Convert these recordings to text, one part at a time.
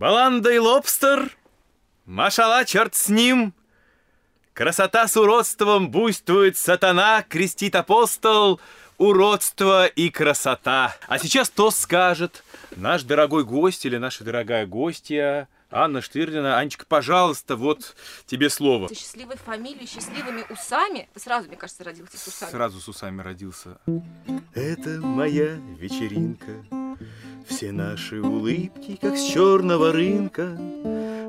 Баланда и лобстер, машала, черт с ним. Красота с уродством буйствует сатана, крестит апостол, уродство и красота. А сейчас то скажет наш дорогой гость или наша дорогая гостья Анна Штырлина. Анечка, пожалуйста, вот тебе слово. Ты счастливой фамилией, счастливыми усами. Ты сразу, мне кажется, родился с усами. Сразу с усами родился. Это моя вечеринка. Все наши улыбки, как с черного рынка.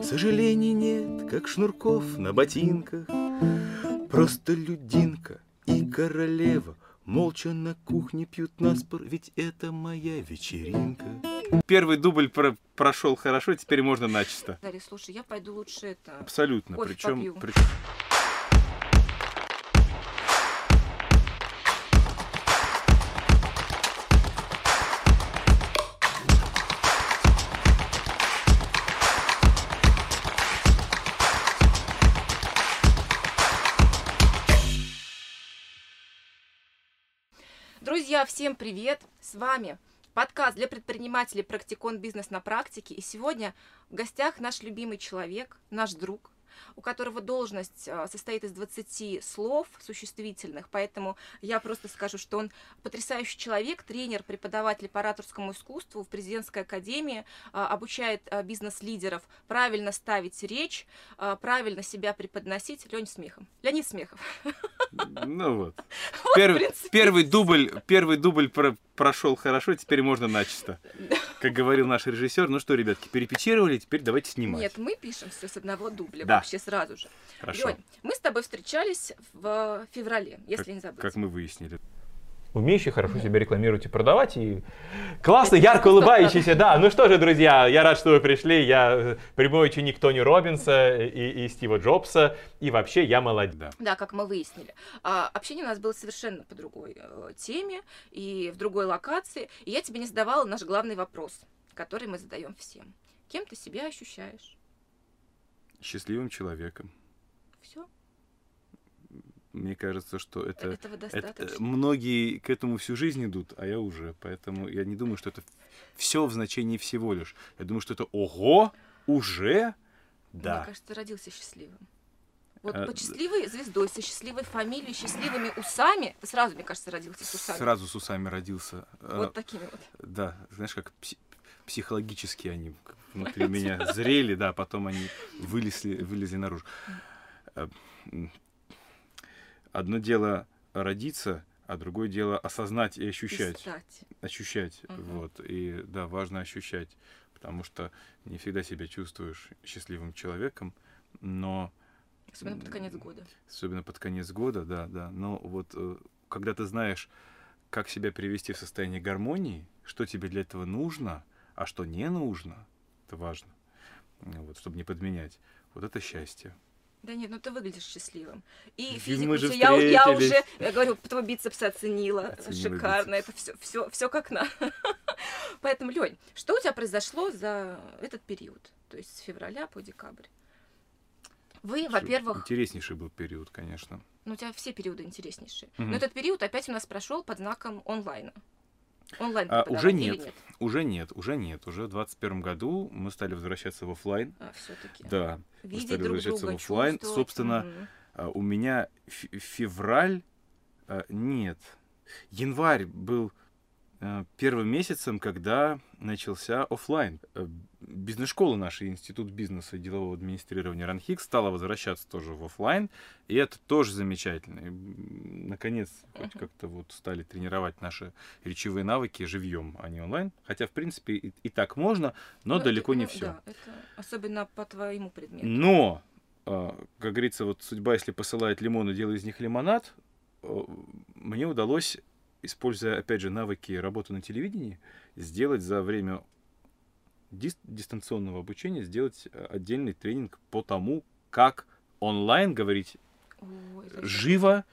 Сожалений нет, как шнурков на ботинках. Просто людинка и королева Молча на кухне пьют наспор, ведь это моя вечеринка. Первый дубль про прошел хорошо, теперь можно начисто. Дарья, слушай, я пойду лучше это... Абсолютно. Кофе причем, попью. причем... Друзья, всем привет! С вами подкаст для предпринимателей «Практикон бизнес на практике». И сегодня в гостях наш любимый человек, наш друг, у которого должность а, состоит из 20 слов существительных, поэтому я просто скажу, что он потрясающий человек, тренер, преподаватель по ораторскому искусству в президентской академии, а, обучает а, бизнес-лидеров правильно ставить речь, правильно себя преподносить. Лень смехом. Леонид Смехов. Ну вот. Вот, Первый, первый дубль, первый дубль про- прошел хорошо, теперь можно начисто. Как говорил наш режиссер, ну что, ребятки, перепечировали, теперь давайте снимать. Нет, мы пишем все с одного дубля, Да. Вообще сразу же. Хорошо. Лёнь, мы с тобой встречались в феврале, если как, не забыть. как мы выяснили. умеющий хорошо себя рекламировать и продавать, и классно, ярко улыбающийся, да. Ну что же, друзья, я рад, что вы пришли. Я э, прямой ученик Тони Робинса и, и Стива Джобса, и вообще я молодец. Да. Да, как мы выяснили. А, общение у нас было совершенно по другой э, теме и в другой локации. И я тебе не задавала наш главный вопрос, который мы задаем всем. Кем ты себя ощущаешь? Счастливым человеком. Все, Мне кажется, что это, этого это- достаточно. многие к этому всю жизнь идут, а я уже. Поэтому я не думаю, что это все в значении всего лишь. Я думаю, что это ого, уже? Мне Да. кажется, ты родился счастливым. Вот А, под счастливой звездой, со счастливой фамилией, счастливыми усами, ты сразу, мне кажется, родился с усами. Сразу с усами родился. А, Вот такими вот. Да, знаешь, как пси- психологически они как внутри меня зрели, да, потом они вылезли, вылезли наружу. Э, Одно дело родиться, а другое дело осознать и И ощущать. стать. Ощущать, Мгм. вот. И да, важно ощущать, потому что не всегда себя чувствуешь счастливым человеком, но Особенно под конец года. особенно под конец года, да, да. Но вот э, когда ты знаешь, как себя привести в состояние гармонии, что тебе для этого нужно, а что не нужно, это важно, вот, чтобы не подменять. Вот это счастье. Да нет, ну ты выглядишь счастливым. И физику мы же я, я уже, я говорю, твой бицепс оценила. Оценила Шикарно, это все, все, все как надо. Поэтому, Лень, что у тебя произошло за этот период? То есть с февраля по декабрь? Вы, во-первых, Интереснейший был период, конечно. ну у тебя все периоды интереснейшие. Мгм. Но этот период опять у нас прошел под знаком онлайна. Онлайн А, уже или нет. Уже нет, уже нет. Уже в 2021 году мы стали возвращаться в офлайн. А, все-таки. Да, мы Видеть стали друг возвращаться друга, в офлайн. Собственно. А, У меня фе- февраль, а, нет, январь был первым месяцем, когда начался офлайн. Э, Бизнес-школа наша, Институт бизнеса и делового администрирования РАНХИК стала возвращаться тоже в офлайн, и это тоже замечательно. И, Наконец, хоть как-то вот стали тренировать наши речевые навыки живьем, а не онлайн. Хотя, в принципе, и, и так можно, но Ну, далеко это- не ну, все. Да, это особенно по твоему предмету. Но, а, как говорится, вот судьба, если посылает лимоны, делай из них лимонад, э, мне удалось, используя, опять же, навыки работы на телевидении, сделать за время дис- дистанционного обучения, сделать э, отдельный тренинг по тому, как онлайн говорить Ой, живо,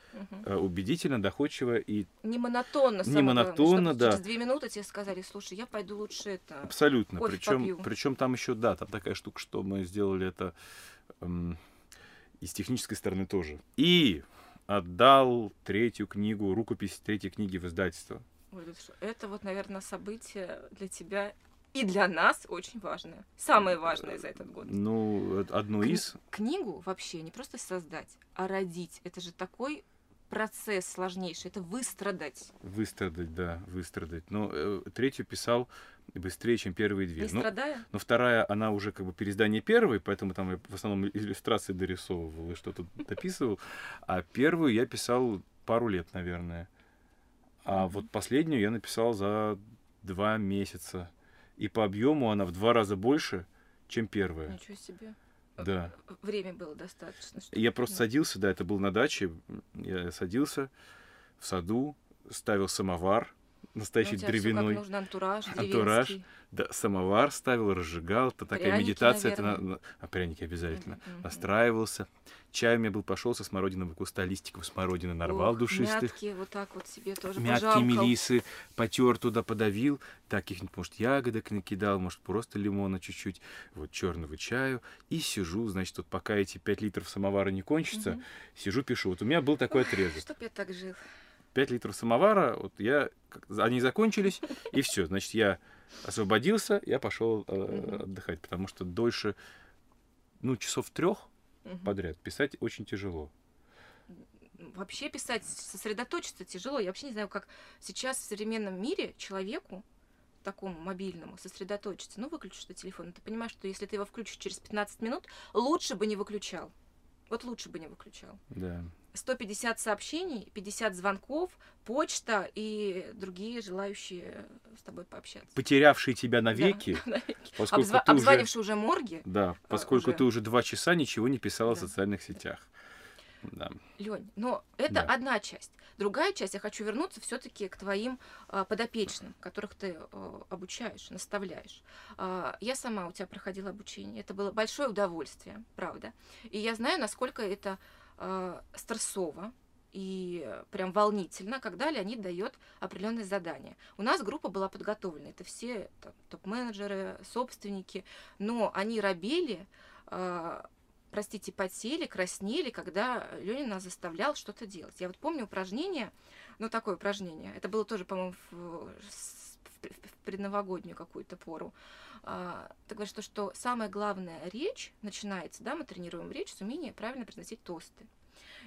э, убедительно, доходчиво и Не монотонно, Не главное, монотонно, да. Через две минуты тебе сказали, слушай, я пойду лучше это... Абсолютно. Причем, причем там еще, да, там такая штука, что мы сделали это эм, и с технической стороны тоже. И отдал третью книгу, рукопись третьей книги в издательство. Ой, это, что- это вот, наверное, событие для тебя и для нас очень важное. Самое важное за этот год. Ну, одну Кни- из... Книгу вообще не просто создать, а родить. Это же такой процесс сложнейший. Это выстрадать. Выстрадать, да, выстрадать. Но э, третью писал быстрее, чем первые две. Не страдая. но вторая, она уже как бы переиздание первой, поэтому там я в основном иллюстрации дорисовывал и что-то дописывал. А первую я писал пару лет, наверное. А Мгм. вот последнюю я написал за два месяца. И по объему она в два раза больше, чем первая. Ничего себе. Да. Время было достаточно. Я просто ну, садился, да, это был на даче. Я садился в саду, ставил самовар, ну, настоящий у тебя всё деревянной. Как нужно, антураж, Антураж. Да, самовар ставил, разжигал. Это такая Пряники, медитация. Это на- наверное. на- а пряники обязательно. Мгм. Настраивался. Чай у меня был, пошел со смородинового куста, листиков смородины нарвал Ох, душистых. Мятки вот так вот себе тоже Мягкие пожамкал. мелисы потер туда, подавил. Таких, может, ягодок накидал, может, просто лимона чуть-чуть. Вот черного чаю. И сижу, значит, вот пока эти 5 литров самовара не кончатся, Мгм. сижу, пишу. Вот у меня был такой отрезок. Чтоб я так жил. 5 литров самовара, вот я, они закончились, и все. Значит, я освободился, я пошел э, отдыхать, потому что дольше, ну, часов трех подряд писать очень тяжело. Вообще писать, сосредоточиться тяжело. Я вообще не знаю, как сейчас в современном мире человеку, такому мобильному, сосредоточиться. Ну, выключишь ты телефон, ты понимаешь, что если ты его включишь через 15 минут, лучше бы не выключал. Вот лучше бы не выключал. Да. 150 сообщений, 50 звонков, почта и другие желающие с тобой пообщаться. Потерявший тебя Да, навеки, поскольку Обзва- ты. Обзванивший уже морги. Да, поскольку уже. ты уже два часа ничего не писала в социальных сетях. Да. Лень, но это Да. одна часть. Другая часть, я хочу вернуться все-таки к твоим а, подопечным, которых ты а, обучаешь, наставляешь. А, я сама у тебя проходила обучение. Это было большое удовольствие, правда. И я знаю, насколько это а, стрессово и прям волнительно, когда Леонид дает определенные задания. У нас группа была подготовлена. Это все топ-менеджеры, собственники, но они робели, а, простите, потели, краснели, когда Леня нас заставлял что-то делать. Я вот помню упражнение, ну такое упражнение, это было тоже, по-моему, в, в в предновогоднюю какую-то пору. А, ты говоришь, то, что самая главная речь начинается, да, мы тренируем речь с умения правильно произносить тосты.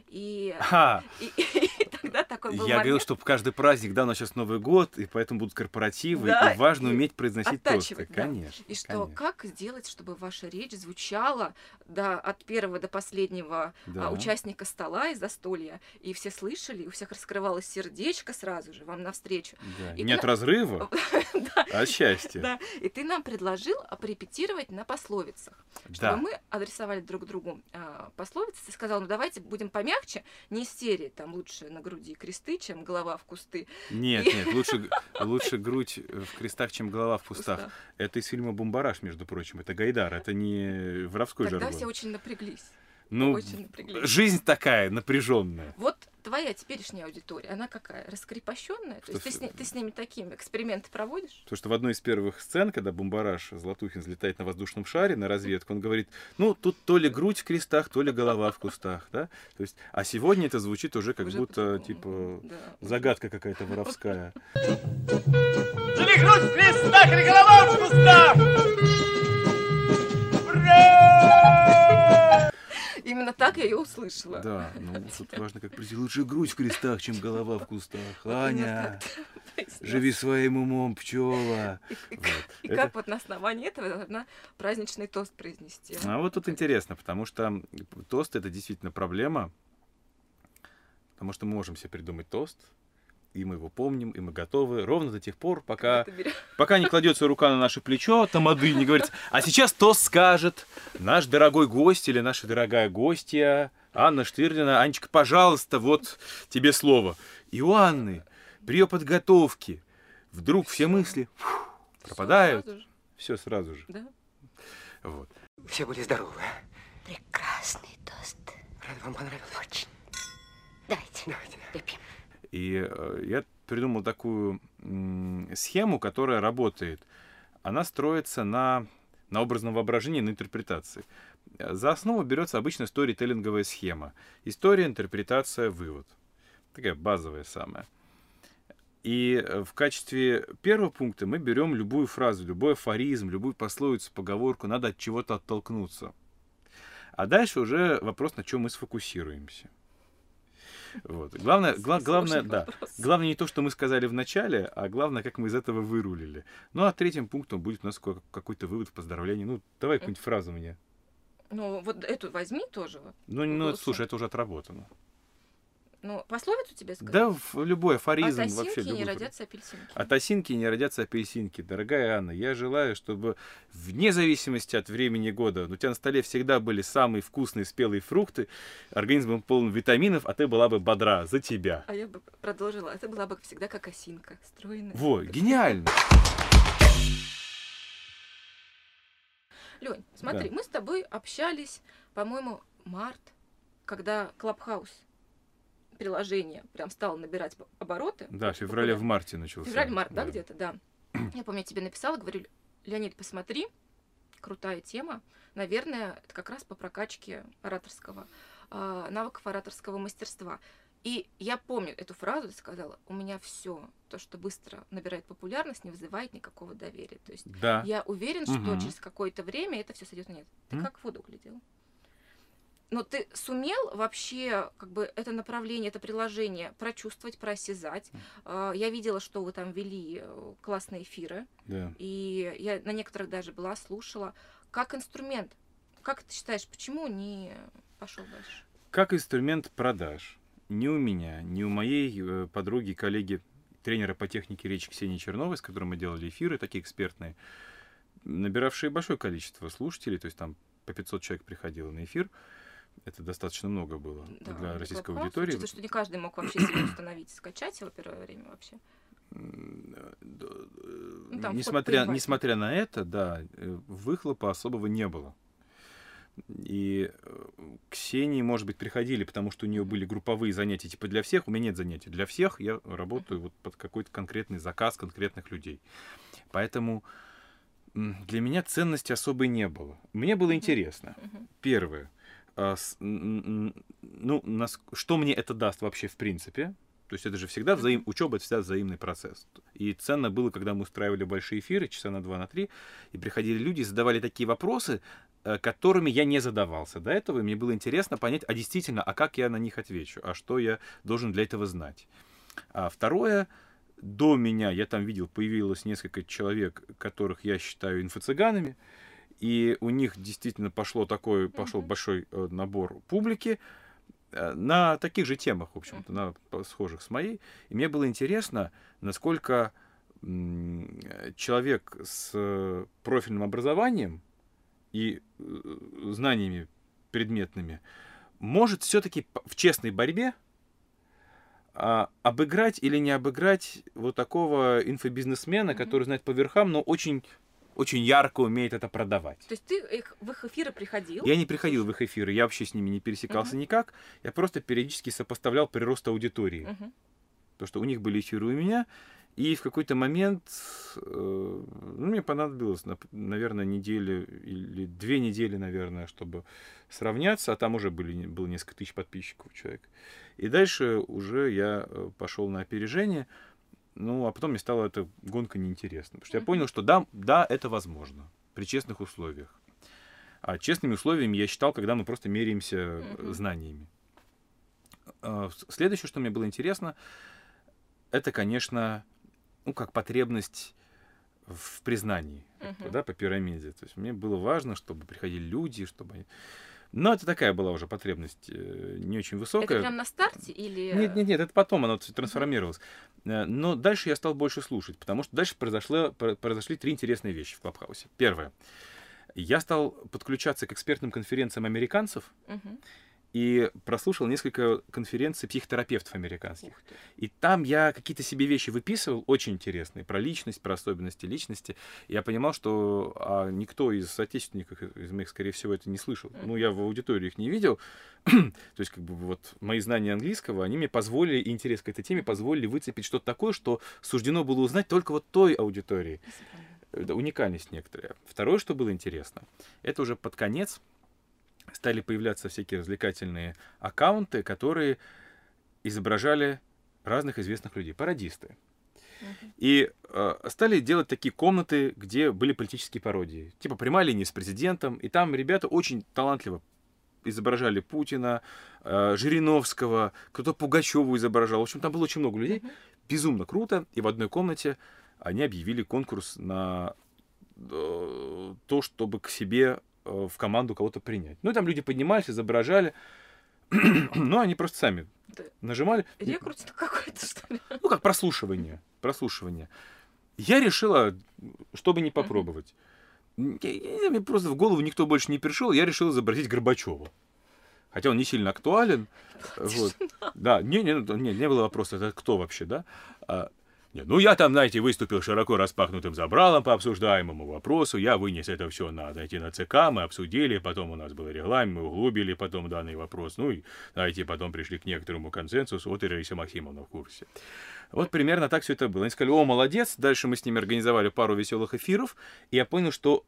И, Ха! и- и тогда такой был Я говорил, момент, что в каждый праздник, да, у нас сейчас Новый год, и поэтому будут корпоративы, Да, и важно и уметь произносить тосты. да. Конечно. И что, конечно. как сделать, чтобы ваша речь звучала да, от первого до последнего Да. а, участника стола и застолья, и все слышали, и у всех раскрывалось сердечко сразу же вам навстречу. Да. И Не от ты- разрыва, Да, а от счастья. да. И ты нам предложил порепетировать на пословицах, чтобы Да. мы адресовали друг другу а, пословицы. Ты сказал, ну давайте будем помягче, не из серии, там лучше на груди кресты, чем голова в кусты. Нет, И- нет, лучше, лучше грудь в крестах, чем голова в кустах. кустах. Это из фильма «Бумбараш», между прочим. Это Гайдар, это не воровской Тогда жаргон. все очень напряглись. Ну, очень напряглись. жизнь такая, напряженная. Вот твоя теперешняя аудитория, она какая? Раскрепощенная? То есть ты Что с, ней- ты с ними такими эксперименты проводишь? Потому что в одной из первых сцен, когда Бумбараш Златухин взлетает на воздушном шаре на разведку, он говорит, ну, тут то ли грудь в крестах, то ли голова в кустах, да? То есть, а сегодня это звучит уже как Уже будто, типа, Да. загадка какая-то воровская. Или грудь в крестах, или голова в кустах! Ура! Именно так я ее услышала. Да, ну, тут важно, как прийти. Лучше грудь в крестах, чем голова в кустах. Аня, живи своим умом, пчела. И, как- вот на основании этого должна праздничный тост произнести? А вот тут интересно, потому что тост это действительно проблема, потому что мы можем себе придумать тост, и мы его помним, и мы готовы ровно до тех пор, пока, пока не кладется рука на наше плечо, тамады, не говорится, а сейчас тост скажет наш дорогой гость или наша дорогая гостья Анна Штырлина. Анечка, пожалуйста, вот тебе слово. И у Анны при ее подготовке вдруг все мысли Всё пропадают, сразу все сразу же. да? Вот. Все были здоровы. а? Прекрасный тост. Рад, вам понравилось. Очень. Давайте, Давайте. выпьем. И э, я придумал такую схему, которая работает. Она строится на, на образном воображении, на интерпретации. Э, За основу берется обычно сторителлинговая схема. История, интерпретация, вывод. Такая базовая самая. И э, в качестве первого пункта мы берем любую фразу, любой афоризм, любую пословицу, поговорку, надо от чего-то оттолкнуться. А дальше уже вопрос, на чем мы сфокусируемся. Вот. Главное, гла- главное, да, главное не то, что мы сказали в начале, а главное, как мы из этого вырулили. Ну, а третьим пунктом будет у нас ка- какой-то вывод в поздравлении. Ну, давай какую-нибудь фразу мне. Ну, вот эту возьми тоже. Ну, ну, слушай, это уже отработано. Ну, пословицу тебе сказать? Да, в любой афоризм От вообще. осинки не любой родятся апельсинки. От осинки не родятся апельсинки. Дорогая Анна, я желаю, чтобы вне зависимости от времени года у тебя на столе всегда были самые вкусные спелые фрукты, организм был полон витаминов, а ты была бы бодра за тебя. А я бы продолжила. Это была бы всегда как осинка, стройная. Во, гениально. Лень, смотри, Да. мы с тобой общались, по-моему, март, когда Клабхаус приложение прям стало набирать обороты. Да, в феврале, в марте начался. Февраль-март, да, где-то, да. Я помню, я тебе написала, говорю, Леонид, посмотри, крутая тема. Наверное, это как раз по прокачке ораторского, а, навыков ораторского мастерства. И я помню эту фразу, ты сказала, у меня все, то, что быстро набирает популярность, не вызывает никакого доверия. То есть Да. я уверен, что через какое-то время это все сойдет на нет. Ты М. как в воду глядел. Но ты сумел вообще как бы это направление, это приложение прочувствовать, проосязать. А, Я видела, что вы там вели э, классные эфиры, Да. и я на некоторых даже была, слушала. Как инструмент, как ты считаешь, почему не пошел дальше? Как инструмент продаж ни у меня, ни у моей э, подруги, коллеги, тренера по технике речи Ксении Черновой, с которой мы делали эфиры, такие экспертные, набиравшие большое количество слушателей, то есть там по 500 человек приходило на эфир, это достаточно много было Да, для российской аудитории. учитывая, что не каждый мог вообще себе установить, скачать его первое время вообще. Ну, там несмотря, несмотря на это, да, э, выхлопа особого не было. И э, Ксении, может быть, приходили, потому что у нее были групповые занятия, типа для всех, у меня нет занятий. Для всех я работаю вот под какой-то конкретный заказ конкретных людей. Поэтому для меня ценности особой не было. Мне было интересно. Первое. А, ну, нас- что мне это даст вообще в принципе? То есть это же всегда взаим... учеба, это всегда взаимный процесс. И ценно было, когда мы устраивали большие эфиры, часа на два, на три, и приходили люди и задавали такие вопросы, э, которыми я не задавался до этого, и мне было интересно понять, а действительно, а как я на них отвечу, а что я должен для этого знать. А второе, до меня, я там видел, появилось несколько человек, которых я считаю инфо-цыганами, и у них действительно пошло такой, пошел большой э, набор публики э, на таких же темах, в общем-то, на схожих с моей. И мне было интересно, насколько э, человек с профильным образованием и знаниями предметными может все-таки в честной борьбе а, обыграть или не обыграть вот такого инфобизнесмена, Мгм. который знает по верхам, но очень, очень ярко умеет это продавать. То есть ты их, в их эфиры приходил? Я не приходил в их эфиры, я вообще с ними не пересекался никак. Я просто периодически сопоставлял прирост аудитории. Мгм. Потому что у них были эфиры у меня, и в какой-то момент, э, ну, мне понадобилось, наверное, неделю или две недели, наверное, чтобы сравняться, а там уже были, было несколько тысяч подписчиков у человека. И дальше уже я э, пошел на опережение, ну, а потом мне стала эта гонка неинтересна. Потому что я понял, что да, да, это возможно при честных условиях. А честными условиями я считал, когда мы просто меряемся э, знаниями. А, Следующее, что мне было интересно, это, конечно, ну, как потребность в признании, Мгм. да, по пирамиде. То есть мне было важно, чтобы приходили люди, чтобы... Но это такая была уже потребность э, не очень высокая. Это прям на старте или... Нет, нет, нет, это потом оно трансформировалось. Э, Но дальше я стал больше слушать, потому что дальше произошло, про- произошли три интересные вещи в Клабхаусе. Первое. Я стал подключаться к экспертным конференциям американцев Мгм. И прослушал несколько конференций психотерапевтов американских. И там я какие-то себе вещи выписывал, очень интересные, про личность, про особенности личности. И я понимал, что а, никто из соотечественников, из моих, скорее всего, это не слышал. Ну, я в аудитории их не видел. То есть, как бы, вот, мои знания английского, они мне позволили, и интерес к этой теме позволили выцепить что-то такое, что суждено было узнать только вот той аудитории. Уникальность некоторая. Второе, что было интересно, это уже под конец стали появляться всякие развлекательные аккаунты, которые изображали разных известных людей, пародисты. И э, стали делать такие комнаты, где были политические пародии. Типа прямая линия с президентом. И там ребята очень талантливо изображали Путина, э, Жириновского, кто-то Пугачеву изображал. В общем, там было очень много людей. Безумно круто. И в одной комнате они объявили конкурс на э, то, чтобы к себе в команду кого-то принять. Ну, и там люди поднимались, изображали. Ну, они просто сами Да. нажимали. Рекрутинг какой-то, что ли? Ну, как прослушивание. Прослушивание. Я решила, чтобы не попробовать. Мне просто в голову никто больше не пришел, я решил изобразить Горбачева. Хотя он не сильно актуален. Вот. Да, не, не, ну, не, не было вопроса, это кто вообще, да? Не, ну, я там, знаете, выступил широко распахнутым забралом по обсуждаемому вопросу. Я вынес это все на, знаете, на ЦК, мы обсудили, потом у нас был регламент, мы углубили потом данный вопрос. Ну, и, знаете, потом пришли к некоторому консенсусу. Вот и Раиса Максимовна в курсе. Вот примерно так все это было. Они сказали, о, молодец. Дальше мы с ними организовали пару веселых эфиров. И я понял, что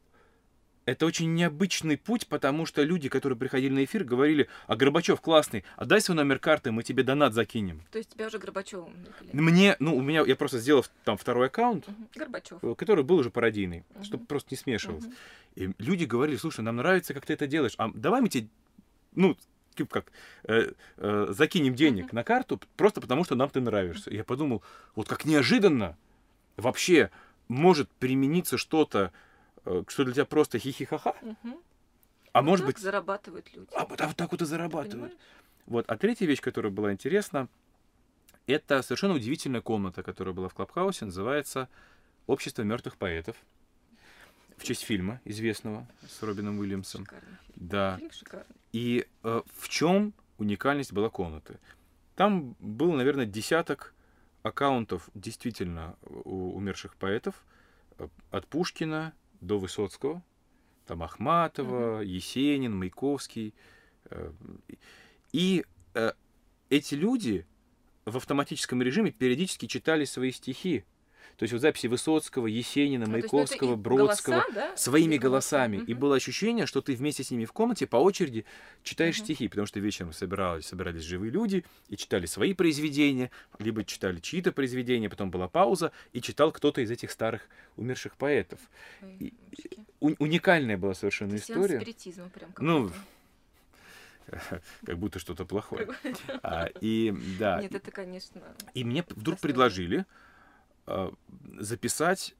это очень необычный путь, потому что люди, которые приходили на эфир, говорили, а Горбачев классный, отдай свой номер карты, мы тебе донат закинем. То есть тебя уже Горбачевым накали. Мне, ну, у меня, я просто сделал там второй аккаунт, Мгм. Горбачев. э, который был уже пародийный, Мгм. чтобы просто не смешивалось. Мгм. И люди говорили, слушай, нам нравится, как ты это делаешь, а давай мы тебе, ну, типа как, э, э, закинем денег на карту, просто потому что нам ты нравишься. И я подумал, вот как неожиданно вообще может примениться что-то, что для тебя просто хихихаха, а Вот может так быть, зарабатывают люди. а а вот так вот и зарабатывают. Вот. А третья вещь, которая была интересна, это совершенно удивительная комната, которая была в Клабхаусе, называется «Общество мертвых поэтов». В честь фильма известного с Робином Уильямсом. Шикарный фильм. Да. Фильм шикарный. И э, в чем уникальность была комнаты? Там был, наверное, десяток аккаунтов действительно у умерших поэтов. э, От Пушкина до Высоцкого. Там Ахматова, Есенин, Маяковский. э, И э, эти люди в автоматическом режиме периодически читали свои стихи. То есть вот записи Высоцкого, Есенина, ну, это Маяковского, и Бродского голоса, да? своими И голоса. голосами. И Мгм. было ощущение, что ты вместе с ними в комнате по очереди читаешь Мгм. стихи, потому что вечером собирались, собирались живые люди и читали свои произведения, либо читали чьи-то произведения, потом была пауза, и читал кто-то из этих старых умерших поэтов. Ой, И-. У- уникальная была совершенно история. прям Ну, как будто что-то плохое. А, и да, Нет, это, конечно... И мне вдруг Достойно. предложили записать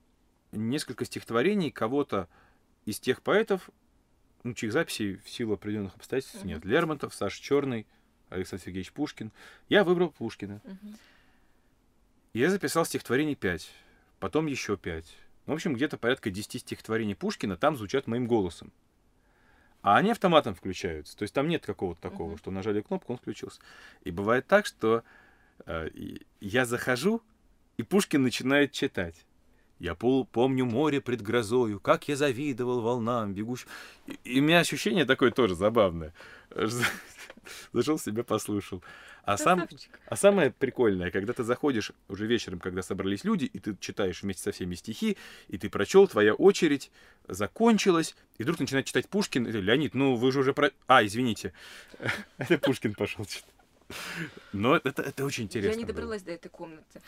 несколько стихотворений кого-то из тех поэтов, ну, чьих записей в силу определенных обстоятельств нет. Лермонтов, Саша Черный, Александр Сергеевич Пушкин. Я выбрал Пушкина. Я записал стихотворений пять, потом еще пять. Ну, в общем, где-то порядка 10 стихотворений Пушкина там звучат моим голосом. А они автоматом включаются. То есть там нет какого-то такого, что нажали кнопку, он включился. И бывает так, что э, я захожу, и Пушкин начинает читать. Я пол, помню море пред грозою, как я завидовал волнам бегущим. И, и у меня ощущение такое тоже забавное. Зашел себя послушал. А сам, а самое прикольное, когда ты заходишь уже вечером, когда собрались люди, и ты читаешь вместе со всеми стихи, и ты прочел, твоя очередь закончилась, и вдруг начинает читать Пушкин. И ты, Леонид, ну вы же уже про... А, извините. Это Пушкин пошел читать. Но это, это очень интересно. Я не было. добралась до этой комнаты.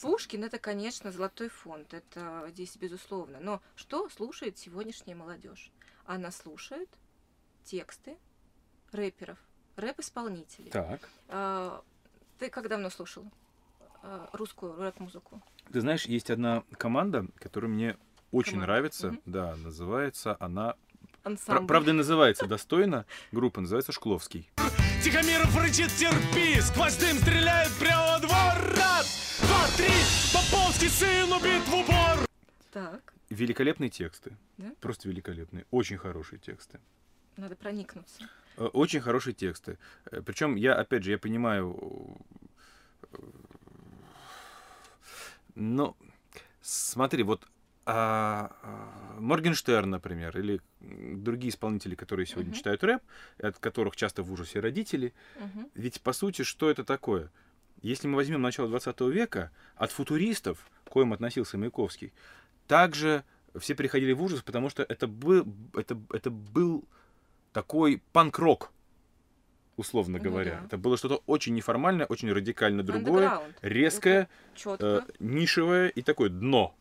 Пушкин это, конечно, золотой фонд, это здесь безусловно. Но что слушает сегодняшняя молодежь? Она слушает тексты рэперов, рэп-исполнителей. Так. А, ты как давно слушал а, русскую рэп-музыку? Ты знаешь, есть одна команда, которая мне очень Команда. нравится. Мгм. Да, называется она... Ансамбль. правда, называется достойно. Группа называется Шкловский. Тихомиров рычит терпи, сквозь дым стреляет прямо двор. Раз, два, три, Поповский сын убит в упор. Так, Великолепные тексты. Да? Просто великолепные. Очень хорошие тексты. надо проникнуться. Э, Очень хорошие тексты. Причем я, опять же, я понимаю... э, Но смотри, вот а, а, Моргенштерн, например, или другие исполнители, которые сегодня Мгм. читают рэп, от которых часто в ужасе родители, Мгм. ведь по сути, что это такое? Если мы возьмем начало 20 века, от футуристов, к коим относился Маяковский, также все приходили в ужас, потому что это был, это, это был такой панк-рок. условно Ну говоря. да. Это было что-то очень неформальное, очень радикально другое, резкое, э, нишевое и такое дно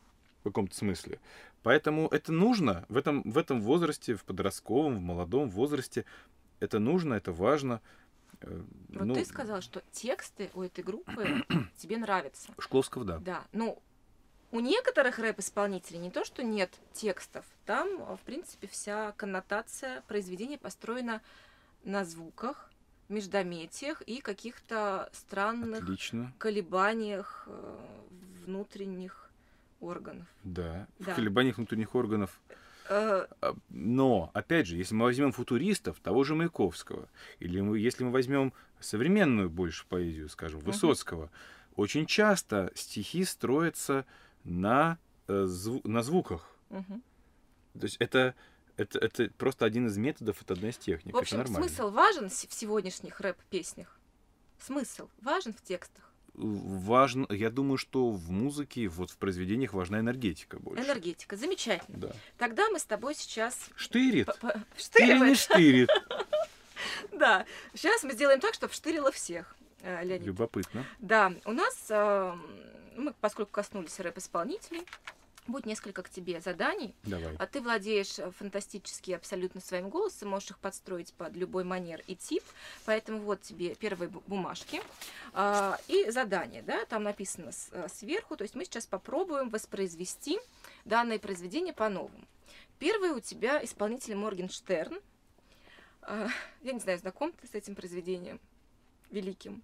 каком-то смысле. Поэтому это нужно в этом, в этом возрасте, в подростковом, в молодом возрасте. Это нужно, это важно. Э, вот ну, ты сказал, что тексты у этой группы тебе нравятся. Шкловского, да. Да, ну, у некоторых рэп-исполнителей не то, что нет текстов, там, а, в принципе, вся коннотация произведения построена на звуках, междометиях и каких-то странных Отлично. колебаниях э, внутренних органов. Да. Да. В колебаниях внутренних органов Э, А, Но, опять же, если мы возьмем футуристов, того же Маяковского, или мы, если мы возьмем современную больше поэзию, скажем. Высоцкого, очень часто стихи строятся на, э, зву- на звуках. мгм. То есть это, это, это просто один из методов, это одна из техник. В общем, это нормально. смысл важен в сегодняшних рэп-песнях? Смысл важен в текстах? Важно, я думаю, что в музыке, вот в произведениях важна энергетика больше. Энергетика. Замечательно. Да. Тогда мы с тобой сейчас... Штырит. по- Или не штырит. Да. Сейчас мы сделаем так, чтобы штырило всех, э, Леонид. Любопытно. Да, у нас, э, мы, поскольку коснулись рэп-исполнителей, будет несколько к тебе заданий. Давай. А ты владеешь э, фантастически абсолютно своим голосом, можешь их подстроить под любой манер и тип. Поэтому вот тебе первые бу- бумажки а, и задание, да, там написано с- э, сверху. То есть мы сейчас попробуем воспроизвести данное произведение по-новому. Первый у тебя исполнитель Моргенштерн. А, Я не знаю, знаком ты с этим произведением великим.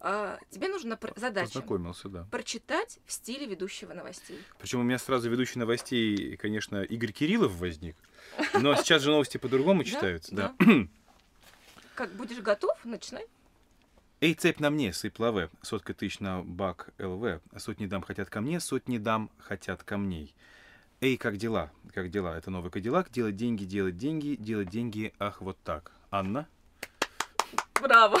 А, Тебе нужна пр- задача Познакомился, да. прочитать в стиле ведущего новостей. Причем у меня сразу ведущий новостей, конечно, Игорь Кириллов возник. Но сейчас же новости по-другому читаются, да. Как будешь готов, начинай. Эй, цепь на мне, сыпь лаве, сотка тысяч на бак ЛВ, сотни дам хотят ко мне, сотни дам хотят камней. Эй, как дела? Как дела? Это новый Кадиллак. Делать деньги, делать деньги, делать деньги, ах, вот так. Анна? Браво!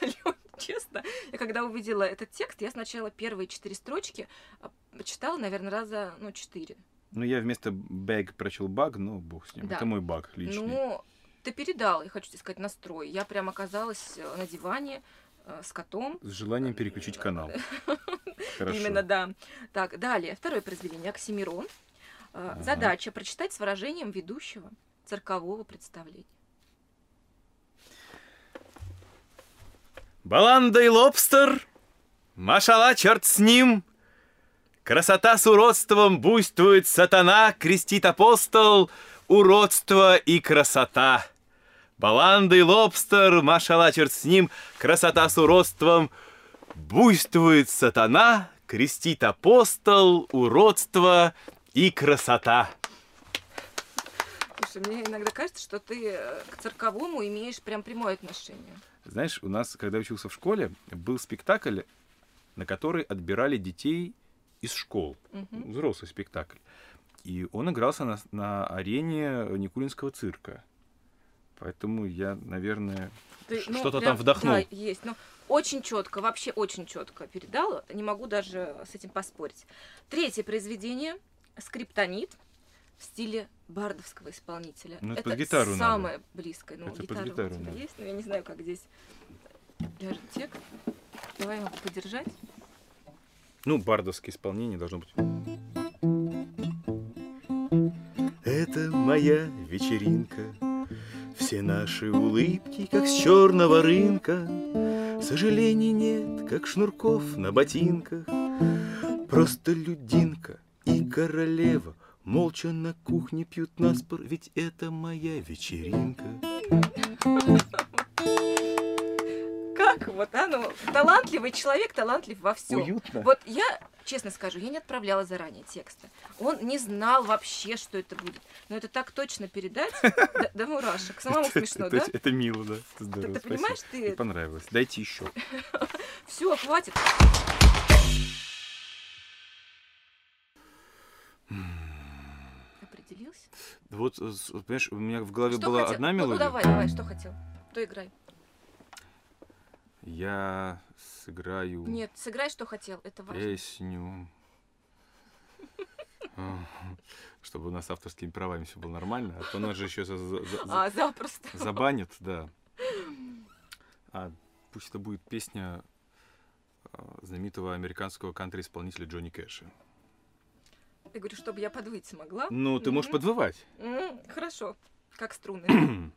Честно, я когда увидела этот текст, я сначала первые четыре строчки а, почитала, наверное, раза, ну, четыре. Ну, я вместо бэг прочел баг, но бог с ним. Да. Это мой баг личный. Ну, ты передал, я хочу тебе сказать, настрой. Я прям оказалась э, на диване э, с котом. С желанием переключить канал. Хорошо. Именно, да. Так, далее, второе произведение Оксимирон. Э. Задача прочитать с выражением ведущего циркового представления. Баланда и лобстер, машала, черт с ним. Красота с уродством буйствует сатана, крестит апостол, уродство и красота. Баланда и лобстер, машала, черт с ним, красота с уродством буйствует сатана, крестит апостол, уродство и красота. Слушай, мне иногда кажется, что ты э, к цирковому имеешь прям прямое отношение. Знаешь, у нас, когда учился в школе, был спектакль, на который отбирали детей из школ. Мгм. Взрослый спектакль. И он игрался на, на арене Никулинского цирка. Поэтому я, наверное, Ты, ну, что-то прям, там вдохнул. Да, есть. Но очень четко, вообще очень четко передала. Не могу даже с этим поспорить. Третье произведение Скриптонит в стиле бардовского исполнителя. Ну, это под гитару надо. самое близкое. Ну, Это под гитара у гитару тебя надо. есть, но я не знаю, как здесь ляжет текст. Давай я могу подержать. Ну, бардовское исполнение должно быть. Это моя вечеринка, все наши улыбки, как с черного рынка. Сожалений нет, как шнурков на ботинках. Просто людинка и королева Молча на кухне пьют наспор, ведь это моя вечеринка. Как вот, а, ну, талантливый человек, талантлив во всем. Уютно. Вот я, честно скажу, я не отправляла заранее тексты. Он не знал вообще, что это будет. Но это так точно передать, до, мурашек. Самому смешно, да? это- мило, да. Ты, здорово, ты спасибо. понимаешь, Мне ты... понравилось. Дайте еще. Все, хватит. Определился? Вот, э, с- понимаешь, у меня в голове Что была хотел? одна Ну, мелодия. Ну, давай, давай, что хотел? То играй. Я сыграю Нет, сыграй, что хотел, это важно. песню. Чтобы у нас с авторскими правами все было нормально, а то нас же еще за- за- за- А, запросто. забанят, да. А пусть это будет песня э, знаменитого американского кантри-исполнителя Джонни Кэша. Ты говоришь, чтобы я подвыть смогла? Ну, ты можешь подвывать. Хорошо, как струны.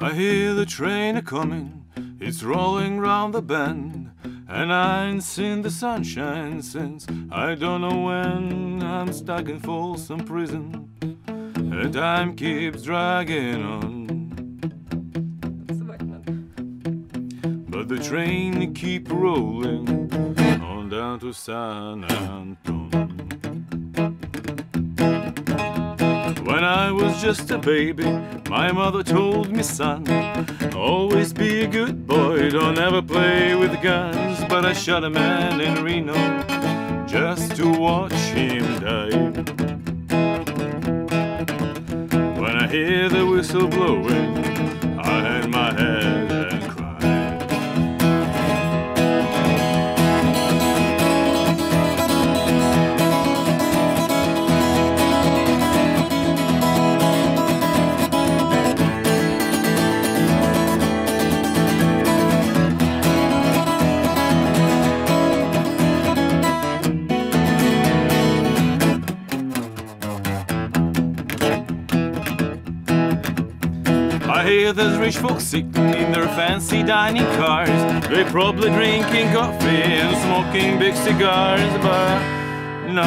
I hear the train a coming, it's rolling round the bend. And I ain't seen the sunshine since I don't know when. I'm stuck in Folsom Prison, and time keeps dragging on. The train keep rolling on down to San Antonio. When I was just a baby, my mother told me, son, always be a good boy, don't ever play with guns. But I shot a man in Reno just to watch him die. When I hear the whistle blowing, There's rich folks sitting in their fancy dining cars. They probably drinking coffee and smoking big cigars, but no,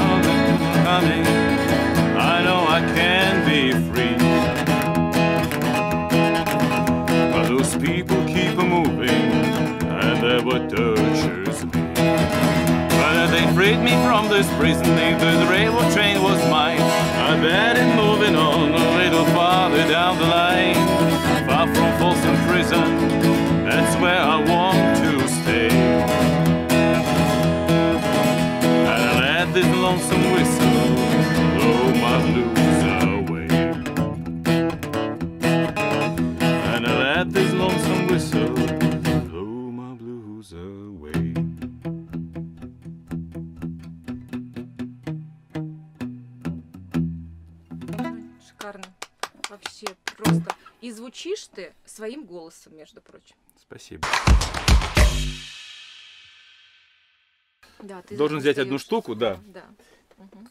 coming. I know I can be free. But those people keep moving, and that's what tortures me. But they freed me from this prison, if the railroad train was mine. I bet it moving on a little farther down the line. Prison, that's where I want to stay. And I let this lonesome whistle blow my blues away. And I let this lonesome whistle звучишь ты своим голосом, между прочим. Спасибо. Да, ты Должен взять одну штуку, да. Да. Мгм.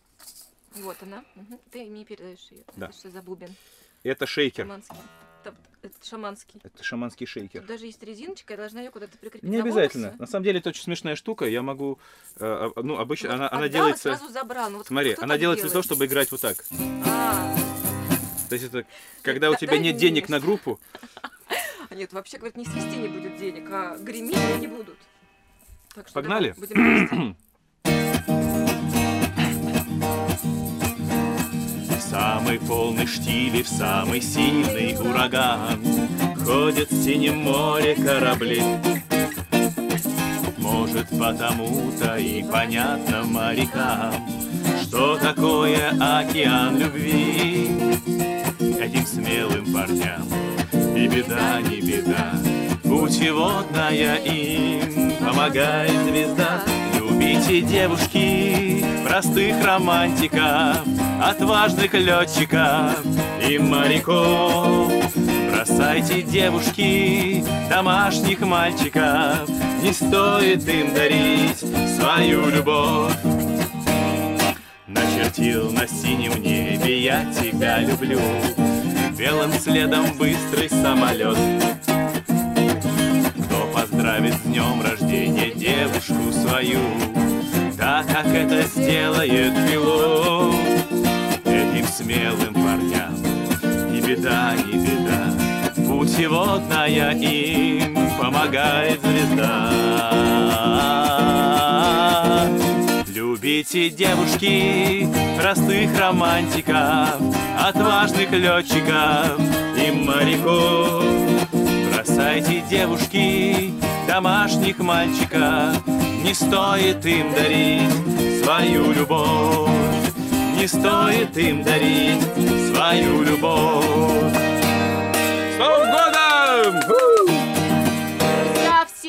Вот она. Мгм. Ты мне передаешь ее. Да. Что за бубен? Это шейкер. Шаманский. Это шаманский. Это шаманский шейкер. Тут даже есть резиночка, я должна ее куда-то прикрепить. Не на обязательно. волосы. На самом деле это очень смешная штука. Я могу, э, э, ну обычно Вот она, она делается. сразу забрал. Ну вот Смотри, она делается для того, чтобы играть вот так. А, То есть это когда у тебя нет денег на группу, а нет, вообще, говорят, не свести не будет денег, а гремить они не будут. Так что Погнали? будем. В самый полный штиль и в самый сильный ураган Ходят в синем море корабли Может, потому-то и понятно морякам Что такое океан любви Этим смелым парням. И беда, не беда. Путеводная им помогает звезда. Любите девушки, простых романтиков Отважных летчиков и моряков. Бросайте девушки, домашних мальчиков. Не стоит им дарить свою любовь. Начертил на синем небе я тебя люблю Белым следом быстрый самолет. Кто поздравит с днем рождения девушку свою? Так как это сделает пилот Этим смелым парням И беда, не беда. Путеводная им помогает звезда Любите девушки, простых романтиков, отважных летчиков и моряков. Бросайте девушки, домашних мальчиков, не стоит им дарить свою любовь, не стоит им дарить свою любовь. С Новым годом!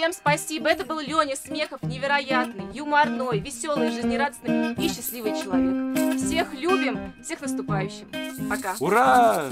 Всем спасибо. Это был Леня Смехов, невероятный, юморной, веселый, жизнерадостный и счастливый человек. Всех любим, всех наступающим. Пока. Ура!